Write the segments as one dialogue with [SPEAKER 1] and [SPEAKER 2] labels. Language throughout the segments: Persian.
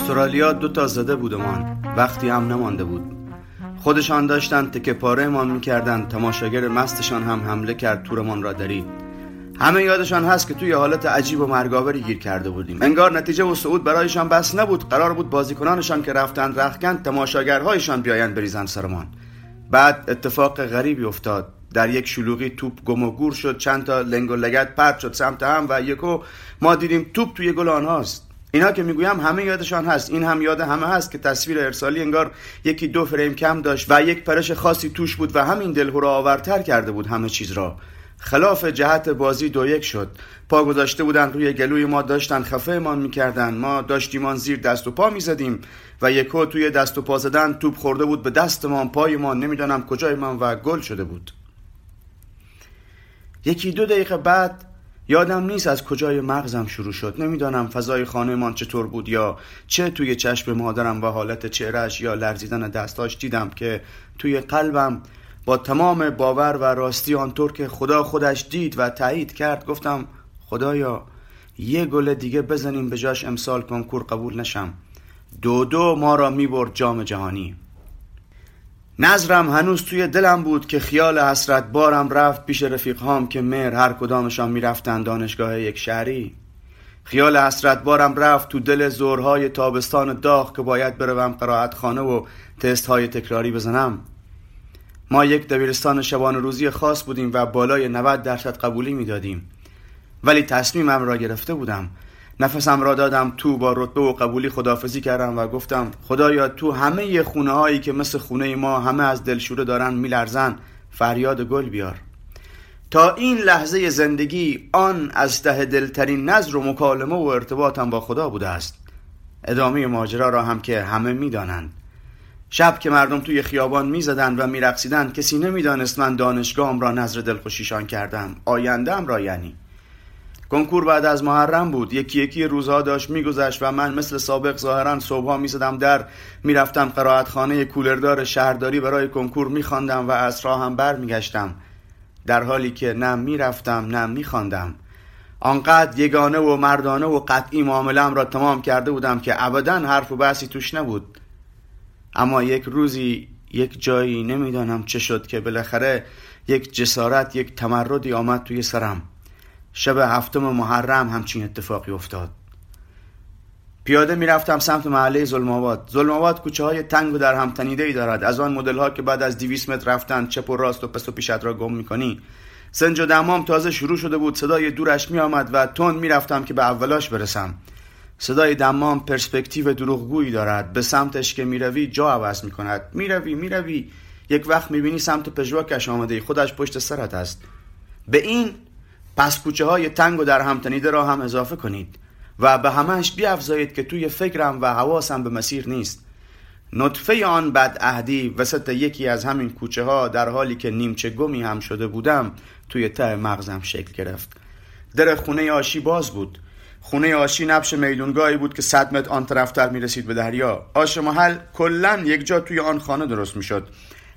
[SPEAKER 1] استرالیا دو تا زده بودمان وقتی هم نمانده بود. خودشان داشتن تکه پاره ما می‌کردن. تماشاگر مستشان هم حمله کرد تورمان را درید همه یادشان هست که توی حالت عجیب و مرگاوری گیر کرده بودیم. انگار نتیجه و صعود برایشان بس نبود. قرار بود بازیکنانشان که رفتند رخکن تماشاگرهایشان بیایند بریزن سرمان بعد اتفاق غریبی افتاد. در یک شلوغی توپ گم و گور شد. چند تا لنگ و لگت پرت شد. سمت هم و یکو ما دیدیم توپ توی گل آنهاست. اینا که می‌گویم همه یادشان هست. این هم یاد همه هست که تصویر ارسالی انگار یکی دو فریم کم داشت و یک پرش خاصی توش بود و همین دلهو را آورتر کرده بود همه چیز را. خلاف جهت بازی دو یک شد. پا گذاشته بودن روی گلوی ما داشتن خفه ما می‌کردن. ما داشتیمان زیر دست و پا می‌زدیم و یکو توی دست و پا زدن توپ خورده بود به دستمان پایمان نمی‌دانم کجای من و گل شده بود. یکی دو دقیقه بعد یادم نیست از کجای مغزم شروع شد. نمی‌دانم فضای خانهمان چطور بود یا چه توی چشم مادرم و حالت چهرش یا لرزیدن دستاش دیدم که توی قلبم با تمام باور و راستی آنطور که خدا خودش دید و تایید کرد گفتم خدایا یه گل دیگه بزنیم به جاش امسال کنکور قبول نشم. دو دو ما را می‌برد جام جهانی. نظرم هنوز توی دلم بود که خیال حسرت بارم رفت پیش رفیقهام که مهر هر کدامشان می‌رفتن دانشگاه یک شهری. خیال حسرت بارم رفت تو دل زورهای تابستان داغ که باید بروم قرائت خانه و تست های تکراری بزنم. ما یک دبیرستان شبان روزی خاص بودیم و بالای 90 درصد قبولی می‌دادیم. ولی تصمیمم را گرفته بودم. نفسم را دادم تو با رتبه و قبولی خدافزی کردم و گفتم خدایا تو همه خونه هایی که مثل خونه ما همه از دلشوره دارن میلرزن فریاد گل بیار. تا این لحظه زندگی آن از ته دلترین نظر و مکالمه و ارتباطم با خدا بوده است. ادامه ماجرا را هم که همه می‌دانند. شب که مردم توی خیابان می‌زدند و میرقصیدند کسی نمی‌دانست من دانشگاهم را نظر دلخوشیشان کردم. آیندهم را یعنی. کنکور بعد از محرم بود. یکی یکی روزها داشت میگذشت و من مثل سابق ظاهرا صبحها می‌زدم در. می‌رفتم قرائت خانه کولردار شهرداری برای کنکور میخواندم و اسرا هم بر میگشتم در حالی که نه می‌رفتم نه میخواندم. آنقدر یگانه و مردانه و قطعی معاملم را تمام کرده بودم که ابدا حرف و بحثی توش نبود. اما یک روزی یک جایی نمی‌دانم چه شد که بالاخره یک جسارت یک تمردی آمد توی سرم. شب هفتم محرم همچین اتفاقی افتاد. پیاده می‌رفتم سمت محله ظلم آباد ظلم آباد کوچه های تنگ و در هم تنیده ای دارد. از آن مدل ها که بعد از 200 متر رفتن چپ و راست و پس و پیشت را گم می‌کنی. سنج و دمام تازه شروع شده بود. صدای دورش می آمد و تون می‌رفتم که به اولاش برسم. صدای دمام پرسپکتیو دروغگویی دارد. به سمتش که می‌روی جا عوض می‌کند. می‌روی می‌روی. یک وقت می‌بینی سمت پژواکش آمده. خودش پشت سرت است. به این پس کوچه های تنگ و در همتنیده را هم اضافه کنید و به همش بیافزایید که توی فکرم و حواسم به مسیر نیست. نطفه آن بد اهدی وسط یکی از همین کوچه ها در حالی که نیمچه گمی هم شده بودم توی ته مغزم شکل گرفت. در خونه آشی باز بود. خونه آشی نبش میدونگاهی بود که صد متر آن طرفتر می رسید به دریا. آش محل کلا یک جا توی آن خانه درست می شد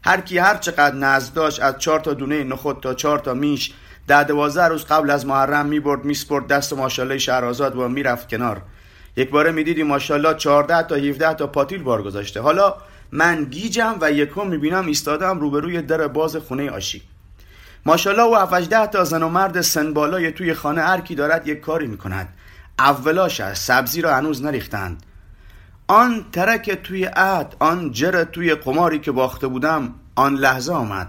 [SPEAKER 1] هر کی هر چقدر نزد داشت از چهار تا دونه نخود تا چهار تا میش ده دوازده روز قبل از محرم می‌برد میسپرد. دست ماشالله شهرآزاد و می‌رفت کنار. یک باره می‌دیدی ماشالله 14 تا 17 تا پاتیل بار گذاشته حالا من گیجم و یکم می‌بینم ایستادم روبروی در باز خونه آشی. ماشالله و 18 تا زن و مرد سن بالای توی خانه هر دارد یک کاری می‌کند. اولاش است سبزی را هنوز نریختند. آن ترک توی عد آن جر توی قماری که باخته بودم آن لحظه آمد.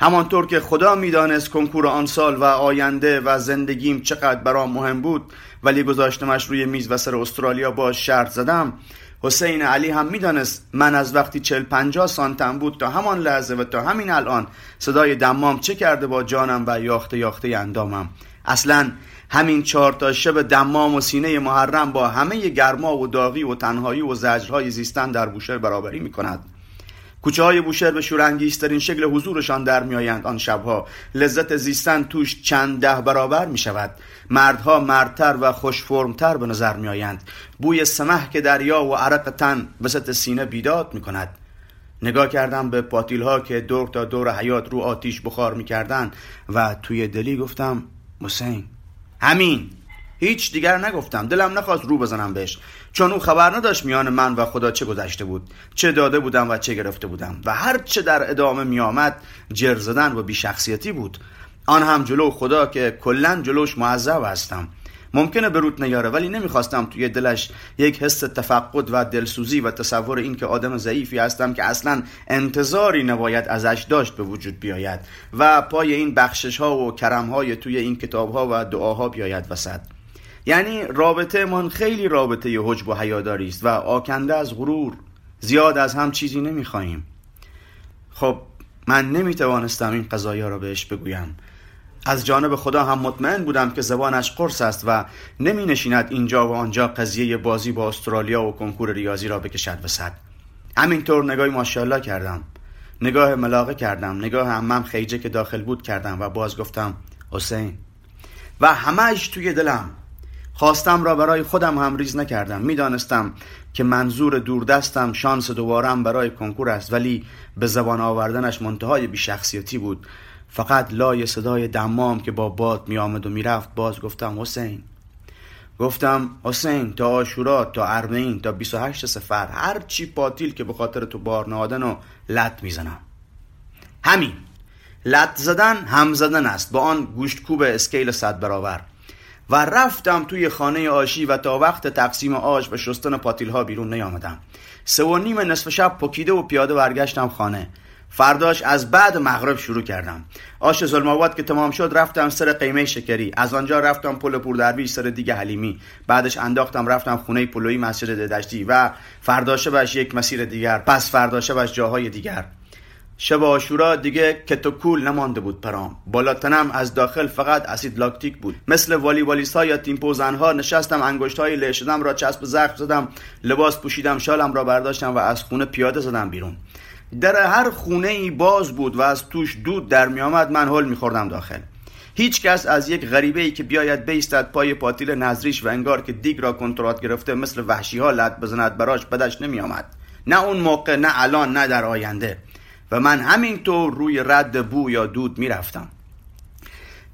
[SPEAKER 1] همانطور که خدا می‌دانست کنکور آن سال و آینده و زندگیم چقدر برام مهم بود ولی گذاشتمش روی میز و سر استرالیا با شرط زدم. حسین علی هم می‌دانست من از وقتی چل پنجاه سانتم بود تا همان لحظه و تا همین الان صدای دمام چه کرده با جانم و یاخته یاخته اندامم. اصلا همین چهار تا شب دمام و سینه محرم با همه گرما و داغی و تنهایی و زجرهای زیستن در بوشهر برابری می کند کوچه های بوشهر به شورانگیزترین شکل حضورشان در میآیند. آن شبها لذت زیستن توش چند ده برابر می شود مردها مردتر و خوشفرمتر به نظر می آیند بوی سمح که دریا و عرق تن وسط سینه بیداد می کند نگاه کردم به پاتیل ها که دور تا دور حیات رو آتیش بخار می کردن و توی دلی گفتم حسین. همین. هیچ دیگر نگفتم. دلم نخواست رو بزنم بهش. چون او خبر نداشت میان من و خدا چه گذشته بود چه داده بودم و چه گرفته بودم. و هر چه در ادامه میآمد جر زدن و بیشخصیتی بود. آن هم جلو خدا که کلا جلوش معذب هستم. ممکنه به روت نیاره ولی نمی‌خواستم توی دلش یک حس تفقد و دلسوزی و تصور این که آدم ضعیفی هستم که اصلا انتظاری نباید ازش داشت به وجود بیاید و پای این بخشش ها و کرم های توی این کتاب ها و دعاها بیاید وسط. یعنی رابطه من خیلی رابطه حجب و حیاداری است و آکنده از غرور زیاد از هم چیزی نمی‌خواهیم. خب من نمی‌توانستم این قضایی را بهش بگویم. از جانب خدا هم مطمئن بودم که زبانش قرص است و نمی نشیند اینجا و آنجا قضیه بازی با استرالیا و کنکور ریاضی را بکشد وسط همینطور نگاهی ماشاءالله کردم. نگاه ملاقه کردم. نگاه امم خیجه که داخل بود کردم و باز گفتم حسین. و همهش توی دلم. خواستم را برای خودم هم ریز نکردم. می‌دانستم که منظور دوردستم شانس دوبارم برای کنکور است ولی به زبان آوردنش منتهای بیشخصیتی بود. فقط لای صدای دمام که با باد می آمد و می‌رفت باز گفتم حسین. گفتم حسین تا آشورا تا ارمین تا 28 سفر هر چی پاتیل که به خاطر تو بار نهادن و لط می‌زنم. همین. لط زدن هم زدن است. با آن گوشت کوب اسکیل صد برابر. و رفتم توی خانه آشی و تا وقت تقسیم آش و شستن پاتیل ها بیرون نیامدم. سه و نیم نصف شب پکیده و پیاده برگشتم خانه. فرداش از بعد مغرب شروع کردم. آش ظلمآباد که تمام شد رفتم سر قیمه شکری. از آنجا رفتم پل پوردرویش سر دیگه حلیمی. بعدش انداختم رفتم خونه پلوی مسجد ددشتی و فرداشه بش یک مسیر دیگر پس فرداشه بش جاهای دیگر. شب آشورا دیگه کتوکول نمانده بود پرام. بالاتنم از داخل فقط اسید لاکتیک بود. مثل والیبالیست ها یا تیم ها نشستم انگشت های له شدم را چسب زخم زدم لباس پوشیدم شالم را برداشتم و از خونه پیاده زدم بیرون. در هر خونه ای باز بود و از توش دود در می آمد من حل می خوردم داخل. هیچ کس از یک غریبه ای که بیاید بیستد پای پاتیل نظریش و انگار که دیگ را کنترات گرفته مثل وحشی ها لط بزند براش بدش نمی آمد نه اون موقع نه الان نه در آینده. و من همینطور روی رد بو یا دود می رفتم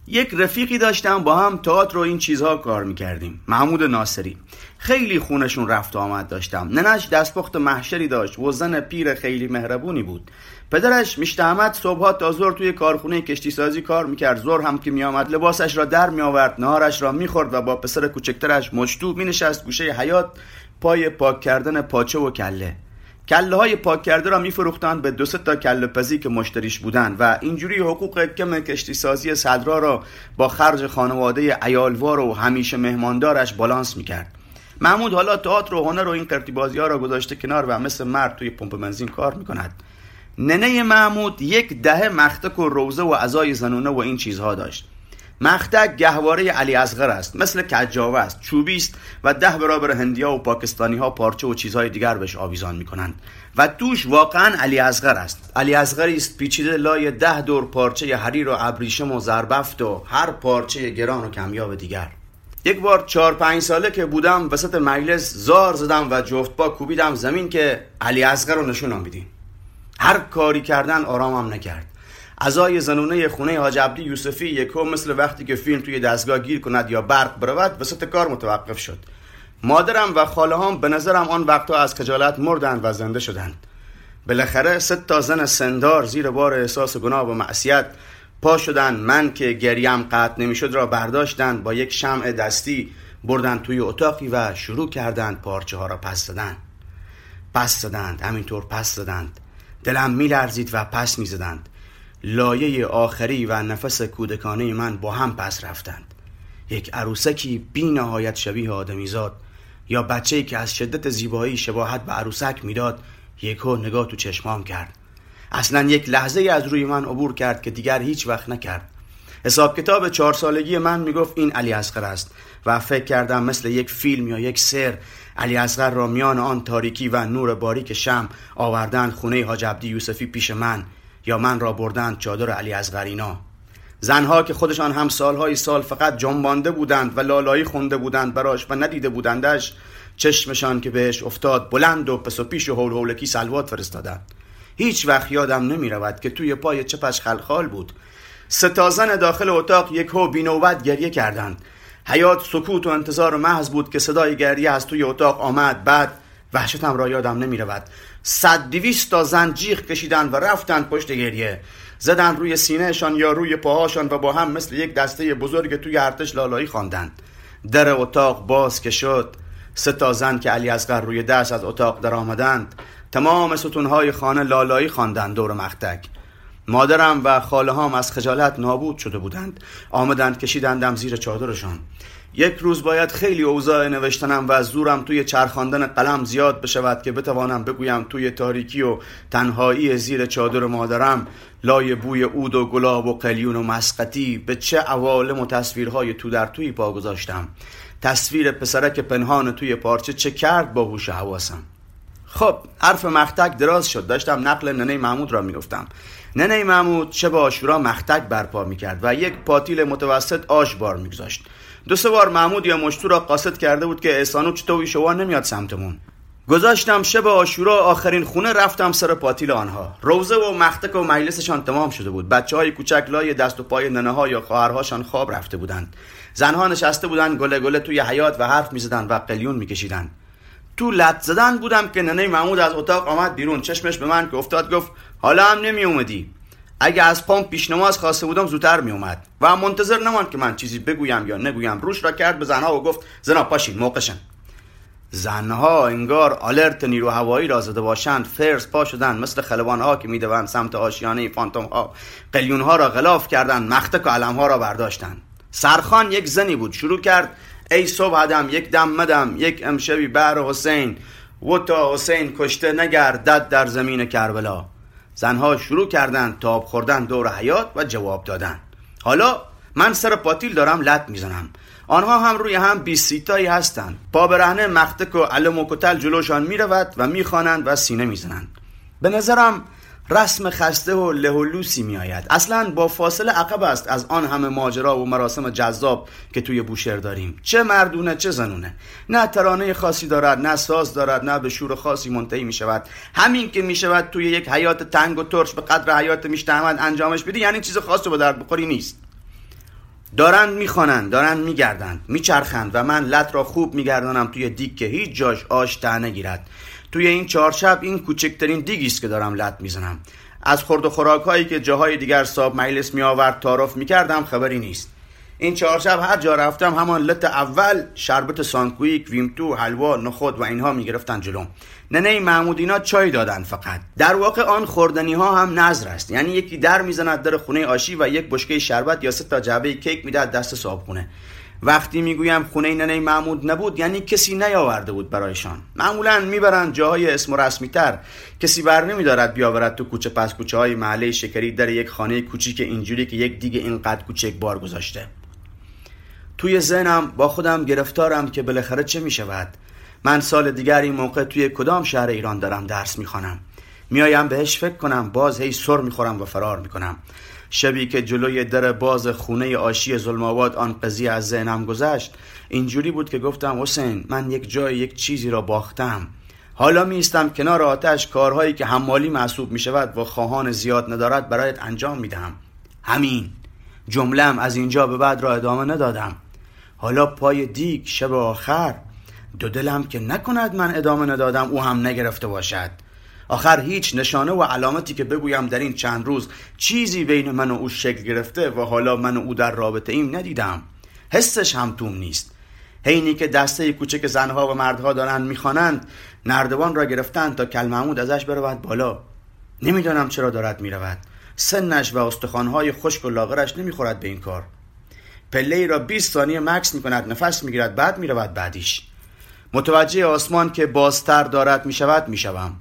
[SPEAKER 1] یک رفیقی داشتم با هم تئاتر و این چیزها کار می‌کردیم. محمود ناصری. خیلی خونشون رفت و آمد داشتم. ننش دستپخت محشری داشت. و زن پیر خیلی مهربونی بود. پدرش میشت احمد صبحها تا زور توی کارخونه کشتی سازی کار می‌کرد. زور هم که میآمد لباسش را در میآورد نهارش را می‌خورد و با پسر کوچکترش مجتو مینشست گوشه حیات پای پاک کردن پاچه و کله. کله های پاک کرده را میفروختند به دو تا کله پزی که مشتریش بودند و اینجوری حقوق کم کشتی سازی صدرا را با خرج خانواده ایالوار و همیشه مهماندارش بالانس می‌کرد. محمود حالا تئاتر و هنر و این قرتی ها را گذاشته کنار و مثل مرد توی پمپ بنزین کار می‌کند. ننه محمود یک دهه مختک و روزه و عزای زنونه و این چیزها داشت. مختک گهواره علی اصغر است. مثل کجاوه است چوبی است و ده برابر هندیا و پاکستانی ها پارچه و چیزهای دیگر بهش آویزان می‌کنند. و توش واقعا علی اصغر است. علی اصغری است پیچیده لای ده دور پارچه حریر و ابریشم و زربفت و هر پارچه گران و کمیاب دیگر. یک بار چهار پنج ساله که بودم وسط مجلس زار زدم و جفت با کوبیدم زمین که علی اصغر رو نشونم بدین هر کاری کردن آرامم نکرد. ازای زنونه خونه حاج عبدی یوسفی یکو مثل وقتی که فیلم توی دستگاه گیر کند یا برق برود وسط کار متوقف شد. مادرم و خاله هم به نظرم آن وقتا از خجالت مردند و زنده شدند. بالاخره سه تا زن سندار زیر بار احساس گناه و معصیت پا شدن من که گریم قطع نمی‌شد را برداشتند با یک شمع دستی بردن توی اتاقی و شروع کردند پارچه ها را پس دادن. پس دادند همینطور پس دادند. دلم میلرزید و پس می‌زدند. لایه آخری و نفس کودکانه من با هم پس رفتند. یک عروسکی بی نهایت شبیه آدمیزاد یا بچه‌ای که از شدت زیبایی شباهت به عروسک می‌داد یکو نگاه تو چشمام کرد. اصلا یک لحظه از روی من عبور کرد که دیگر هیچ وقت نکرد. حساب کتاب چهار سالگی من می‌گفت این علی اصغر است و فکر کردم مثل یک فیلم یا یک سر علی اصغر را میان آن تاریکی و نور باریک شم آوردن خونه حاج عبدی یوسفی پیش من. یا من را بردند چادر علی از غرینا زنها که خودشان هم سالهای سال فقط جنبانده بودند و لالایی خونده بودند براش و ندیده بودندش چشمشان که بهش افتاد بلند و پس و پیش و هول هولکی سلوات فرستادند. هیچ وقت یادم نمی رود که توی پای چپش خلخال بود. ستازن داخل اتاق یک هو بینوبت گریه کردند. حیات سکوت و انتظار محض بود که صدای گریه از توی اتاق آمد. بعد وحشتم را یادم نمی رود صد دویست تا زن جیغ کشیدن و رفتن پشت گریه. زدن روی سینهشان یا روی پاهاشان و با هم مثل یک دسته بزرگ توی ارتش لالایی خواندند در اتاق باز که شد سه تا زن که علی اصغر روی دست از اتاق در آمدند تمام ستونهای خانه لالایی خواندند دور مختک. مادرم و خاله هم از خجالت نابود شده بودند. آمدند کشیدندم زیر چادرشان. یک روز باید خیلی اوضاع نوشتنم و زورم توی چرخاندن قلم زیاد بشود که بتوانم بگویم توی تاریکی و تنهایی زیر چادر مادرم لای بوی اود و گلاب و قلیون و مسقطی به چه عوالم و تصویرهای تو در توی پا گذاشتم. تصویر پسرک پنهان توی پارچه چه کرد با هوش حواسم. خب حرف مختک دراز شد. داشتم نقل ننه محمود را می‌گفتم. ننه محمود چه با آشورا مختک برپا می‌کرد و یک پاتیل متوسط آش بار میگذاشت. دو سه بار محمود یا مشتو را قاصد کرده بود که احسانو چطوری شوا نمیاد سمتمون. گذاشتم شب آشورا آخرین خونه رفتم سر پاتیل آنها. روزه و مختک و مجلسشان تمام شده بود. بچه های کوچک لای دست و پای ننه ها یا خواهرهاشان خواب رفته بودند. زنها نشسته بودند گله گله توی حیات و حرف می‌زدند و قلیون میکشیدند. تو لط زدن بودم که ننه محمود از اتاق آمد بیرون. چشمش به من که افتاد گفت حالا هم نمی اومدی اگه از پام پیش نماز خواسته بودم زودتر می اومد و منتظر نمان که من چیزی بگویم یا نگویم. روش را کرد به زنها و گفت زنا پاشین موقعشن. زنها انگار آلرت نیرو هوایی را زده باشند. فرس پا شدن مثل خلبان ها که می‌دوند سمت آشیانه فانتوم ها قلیون ها را غلاف کردند مختک و علم ها را برداشتند. سرخان یک زنی بود. شروع کرد ای صبح دم یک دم مدم یک امشبی بر حسین. و تا حسین کشته نگردد در زمین کربلا. زنها شروع کردند تاب خوردن دور حیات و جواب دادن. حالا من سر پاتیل دارم لط می‌زنم. آنها هم روی هم بیسیتایی هستند. پا برهنه مختک و علم و کتل جلوشان می‌رود و می‌خوانند و سینه می‌زنند. به نظرم رسم خسته و لهولوسی می آید اصلا با فاصله عقب است از آن همه ماجرا و مراسم جذاب که توی بوشهر داریم. چه مردونه چه زنونه. نه ترانه خاصی دارد نه ساز دارد نه به شور خاصی منتهی می شود همین که می شود توی یک حیات تنگ و ترش به قدر حیات میشتهمد انجامش بدی یعنی چیز خاص رو به درد بخوری نیست. دارند می‌خوانند دارند میگردند میچرخند و من لط را خوب میگردانم توی دیگ که هیچ جاش آش تنه گیرد. توی این چهارشب این کوچکترین دیگی است که دارم لط می‌زنم. از خورد و خوراک هایی که جاهای دیگر صاحب مجلس می آورد تعارف می‌کردم خبری نیست. این چهار شب هر جا رفتم همان لط اول شربت سانکویک ویمتو حلوا نخود و اینها می‌گرفتن جلوم ننه محمود اینا چای دادن فقط. در واقع آن خوردنی ها هم نظر است. یعنی یکی در می‌زند در خونه آشی و یک بشکه شربت یا سه تا جعبه کیک می‌دهد دست صابخونه وقتی می‌گویم خونه ننه محمود نبود یعنی کسی نیاورده بود برایشان. معمولا می‌برند جاهای اسم و رسمی تر. کسی بر نمیدارد بیاورد تو کوچه پس کوچه های محله شکری در یک خانه کوچیک اینجوری که یک دیگه اینقدر کوچک بار گذاشته. توی ذهنم با خودم گرفتارم که بالاخره چه می‌شود. من سال دیگر این موقع توی کدام شهر ایران دارم درس می‌خوانم. میایم بهش فکر کنم باز هی سر می‌خورم و فرار می‌کنم. شبی که جلوی در باز خونه آشی ظلمآباد آن قضیه از ذهنم گذشت اینجوری بود که گفتم حسین من یک جای یک چیزی را باختم. حالا میستم کنار آتش کارهایی که حمالی محسوب می شود و خواهان زیاد ندارد برایت انجام می‌دهم. همین. جملم از اینجا به بعد را ادامه ندادم. حالا پای دیگ شب آخر دو دلم که نکند من ادامه ندادم او هم نگرفته باشد. آخر هیچ نشانه و علامتی که بگویم در این چند روز چیزی بین من و او شکل گرفته و حالا من و او در رابطه ایم ندیدم. حسش هم توم نیست. حینی که دسته کوچک زنها و مردها دارند می‌خوانند نردبان را گرفتند تا کل محمود ازش برود بالا. نمی‌دانم چرا دارد می‌رود. سنش و استخوانهای خشک و لاغرش نمی‌خورد به این کار. پله را 20 ثانیه مکس می‌کند نفس می‌گیرد بعد می‌رود بعدیش. متوجه آسمان که بازتر دارد می‌شود می‌شوم.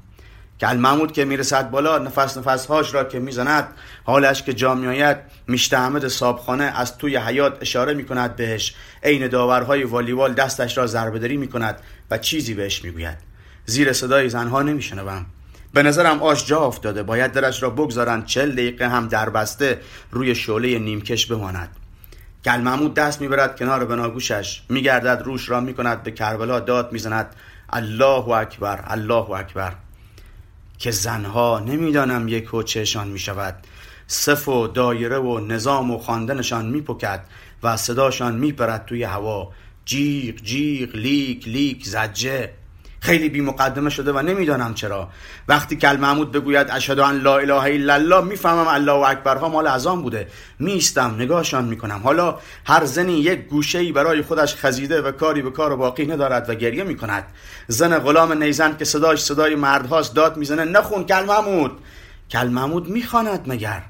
[SPEAKER 1] که المحمود که می‌رسد بالا نفس نفسهاش را که می‌زند حالش که جا میآید میشته صابخانه از توی حیات اشاره می‌کند بهش. عین داورهای والیوال دستش را ضربهدری می‌کند و چیزی بهش می‌گوید. زیر صدای زنها نمیشنوم. به نظرم آش جا افتاده. باید درش را بگذارند چل دقیقه هم دربسته روی شعله نیمکش بماند. کل محمود دست می‌برد کنار بناگوشش. میگردد روش را می‌کند به کربلا داد می‌زند. الله اکبر الله اکبر. که زنها نمی‌دانم یک چهشان می شود صف و دایره و نظام و خواندنشان میپکد و صداشان میپرد توی هوا. جیغ جیغ لیک لیک ضجه. خیلی بی مقدمه شده و نمی‌دانم چرا. وقتی کل محمود بگوید اشهد ان لا اله الا الله می‌فهمم الله اکبرها مال اذان بوده. میستم نگاهشان می‌کنم. حالا هر زنی یک گوشه ای برای خودش خزیده و کاری به کار باقی ندارد و گریه می‌کند. زن غلام نیزن که صداش صدای مردهاست داد می‌زنه نخون کل محمود کل محمود می‌خواند مگر؟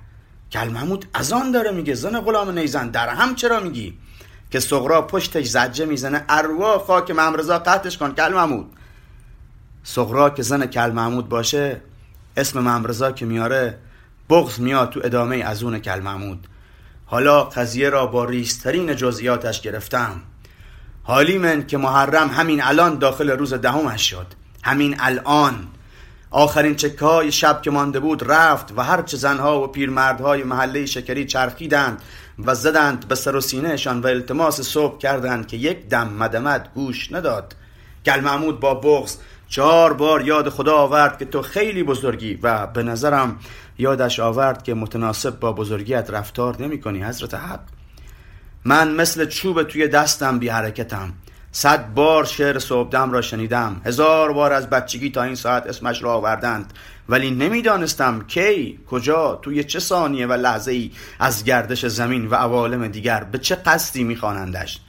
[SPEAKER 1] کل محمود ازان داره میگه زن غلام نیزن در هم چرا میگی؟ که سغرا پشتش زجه می‌زنه اروا خاک ممرزا قطعش کن کل محمود سغرا که زن کل محمود باشه اسم ممرزا که میاره بغض میاد تو ادامه از اون کل محمود. حالا قضیه را با ریسترین جزئیاتش گرفتم. حالی من که محرم همین الان داخل روز دهمش شد. همین الان. آخرین چکه های شب که مانده بود رفت و هرچه زنها و پیرمردهای محله شکری چرخیدند و زدند به سر و سینهشان و التماس صبح کردند که یک دم مدمد گوش نداد. گل محمود با بغز چهار بار یاد خدا آورد که تو خیلی بزرگی و به نظرم یادش آورد که متناسب با بزرگیت رفتار نمی کنی حضرت حق من مثل چوب توی دستم بی حرکتم. صد بار شعر صبحدم را شنیدم. هزار بار از بچگی تا این ساعت اسمش را آوردند. ولی نمی‌دانستم کی کجا توی چه ثانیه و لحظه ای از گردش زمین و عوالم دیگر به چه قصدی میخوانندش.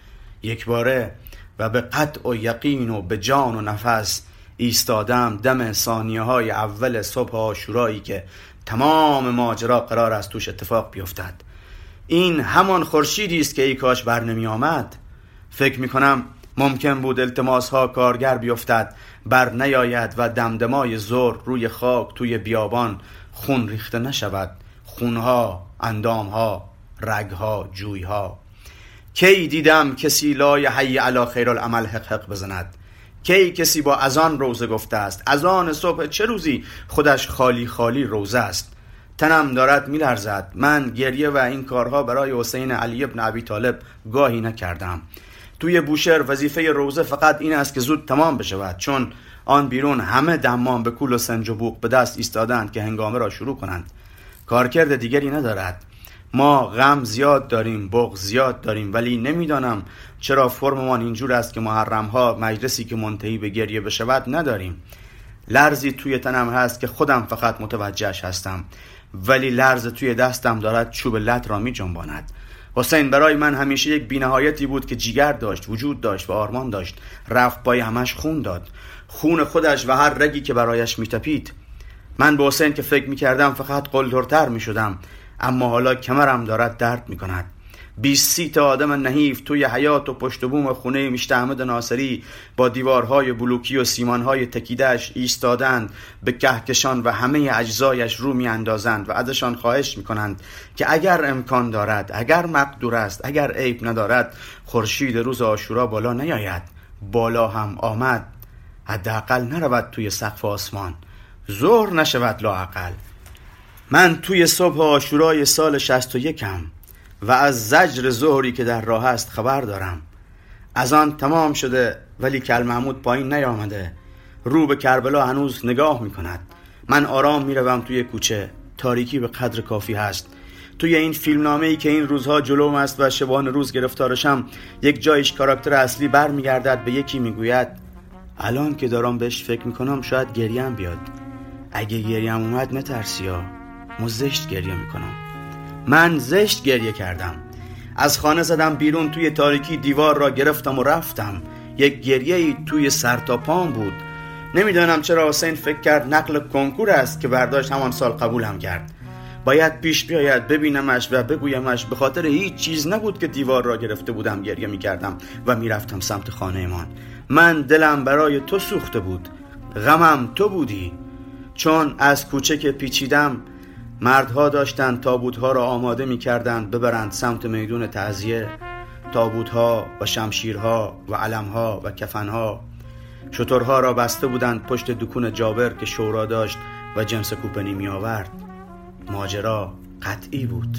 [SPEAKER 1] یک باره و به قطع و یقین و به جان و نفس ایستادم دم ثانیه های اول صبح آشورایی که تمام ماجرا قرار است توش اتفاق بیفتد. این همان خورشیدی است که ای کاش بر نمی آمد. فکر می کنم ممکن بود التماس ها کارگر بیفتد. بر نیاید و دمدمای زور روی خاک توی بیابان خون ریخته نشود. خونها اندامها رگها جویها. کی دیدم کسی لای حی علا خیر العمل حق حق بزند؟ کی کسی با ازان روزه گفته است؟ ازان صبح چه روزی خودش خالی خالی روزه است؟ تنم دارد میلرزد. من گریه و این کارها برای حسین علی ابن ابی طالب گاهی نکردم. توی بوشهر وظیفه روزه فقط این است که زود تمام بشود چون آن بیرون همه دمام به کول و سنج و بوق به دست ایستادند که هنگامه را شروع کنند. کارکرد دیگری ندارد. ما غم زیاد داریم بغ زیاد داریم ولی نمی‌دانم چرا فرممان اینجور است که محرم ها مجلسی که منتهی به گریه بشود نداریم. لرزی توی تنم هست که خودم فقط متوجهش هستم ولی لرز توی دستم دارد چوب لط را می جنباند حسین برای من همیشه یک بینهایتی بود که جیگر داشت وجود داشت و آرمان داشت. رفت پای همش خون داد. خون خودش و هر رگی که برایش میتپید. من به حسین که فکر می‌کردم فقط قلدرتر می‌شدم. اما حالا کمرم دارد درد می‌کند. بیست سی تا آدم نحیف توی حیات و پشت بوم خونه مشت احمد ناصری با دیوارهای بلوکی و سیمانهای تکیدش ایستادند به کهکشان و همه اجزایش رو میاندازند و ازشان خواهش می‌کنند که اگر امکان دارد اگر مقدور است اگر عیب ندارد خورشید روز آشورا بالا نیاید. بالا هم آمد. حداقل نرود توی سقف آسمان. ظهر نشود لااقل. من توی صبح آشورای سال 61 م و از زجر ظهری که در راه است خبر دارم. از آن تمام شده ولی کل محمود پایین نیامده. رو به کربلا هنوز نگاه می کند من آرام می روم توی کوچه. تاریکی به قدر کافی هست. توی این فیلمنامه ای که این روزها جلوم است و شبان روز گرفتارشم یک جایش کاراکتر اصلی بر میگردد به یکی می‌گوید الان که دارم بهش فکر می‌کنم شاید گریم بیاد. اگه گریم اومد نترسی ها مزشت گریه می‌کنم. من زشت گریه کردم. از خانه زدم بیرون توی تاریکی دیوار را گرفتم و رفتم. یک گریه ای توی سر تا پام بود. نمی‌دانم چرا حسین فکر کرد نقل کنکور است که برداشت همان سال قبولم کرد. باید پیش بیاید ببینمش و بگویمش. به خاطر هیچ چیز نبود که دیوار را گرفته بودم گریه می‌کردم و می‌رفتم سمت خانهمان. من دلم برای تو سوخته بود. غمم تو بودی. چون از کوچه که پیچیدم مردها داشتند تابوتها را آماده می کردند ببرند سمت میدون تعذیه تابوتها و شمشیرها و علمها و کفنها. شترها را بسته بودند پشت دکون جابر که شورا داشت و جمس کوپنی می آورد ماجرا قطعی بود.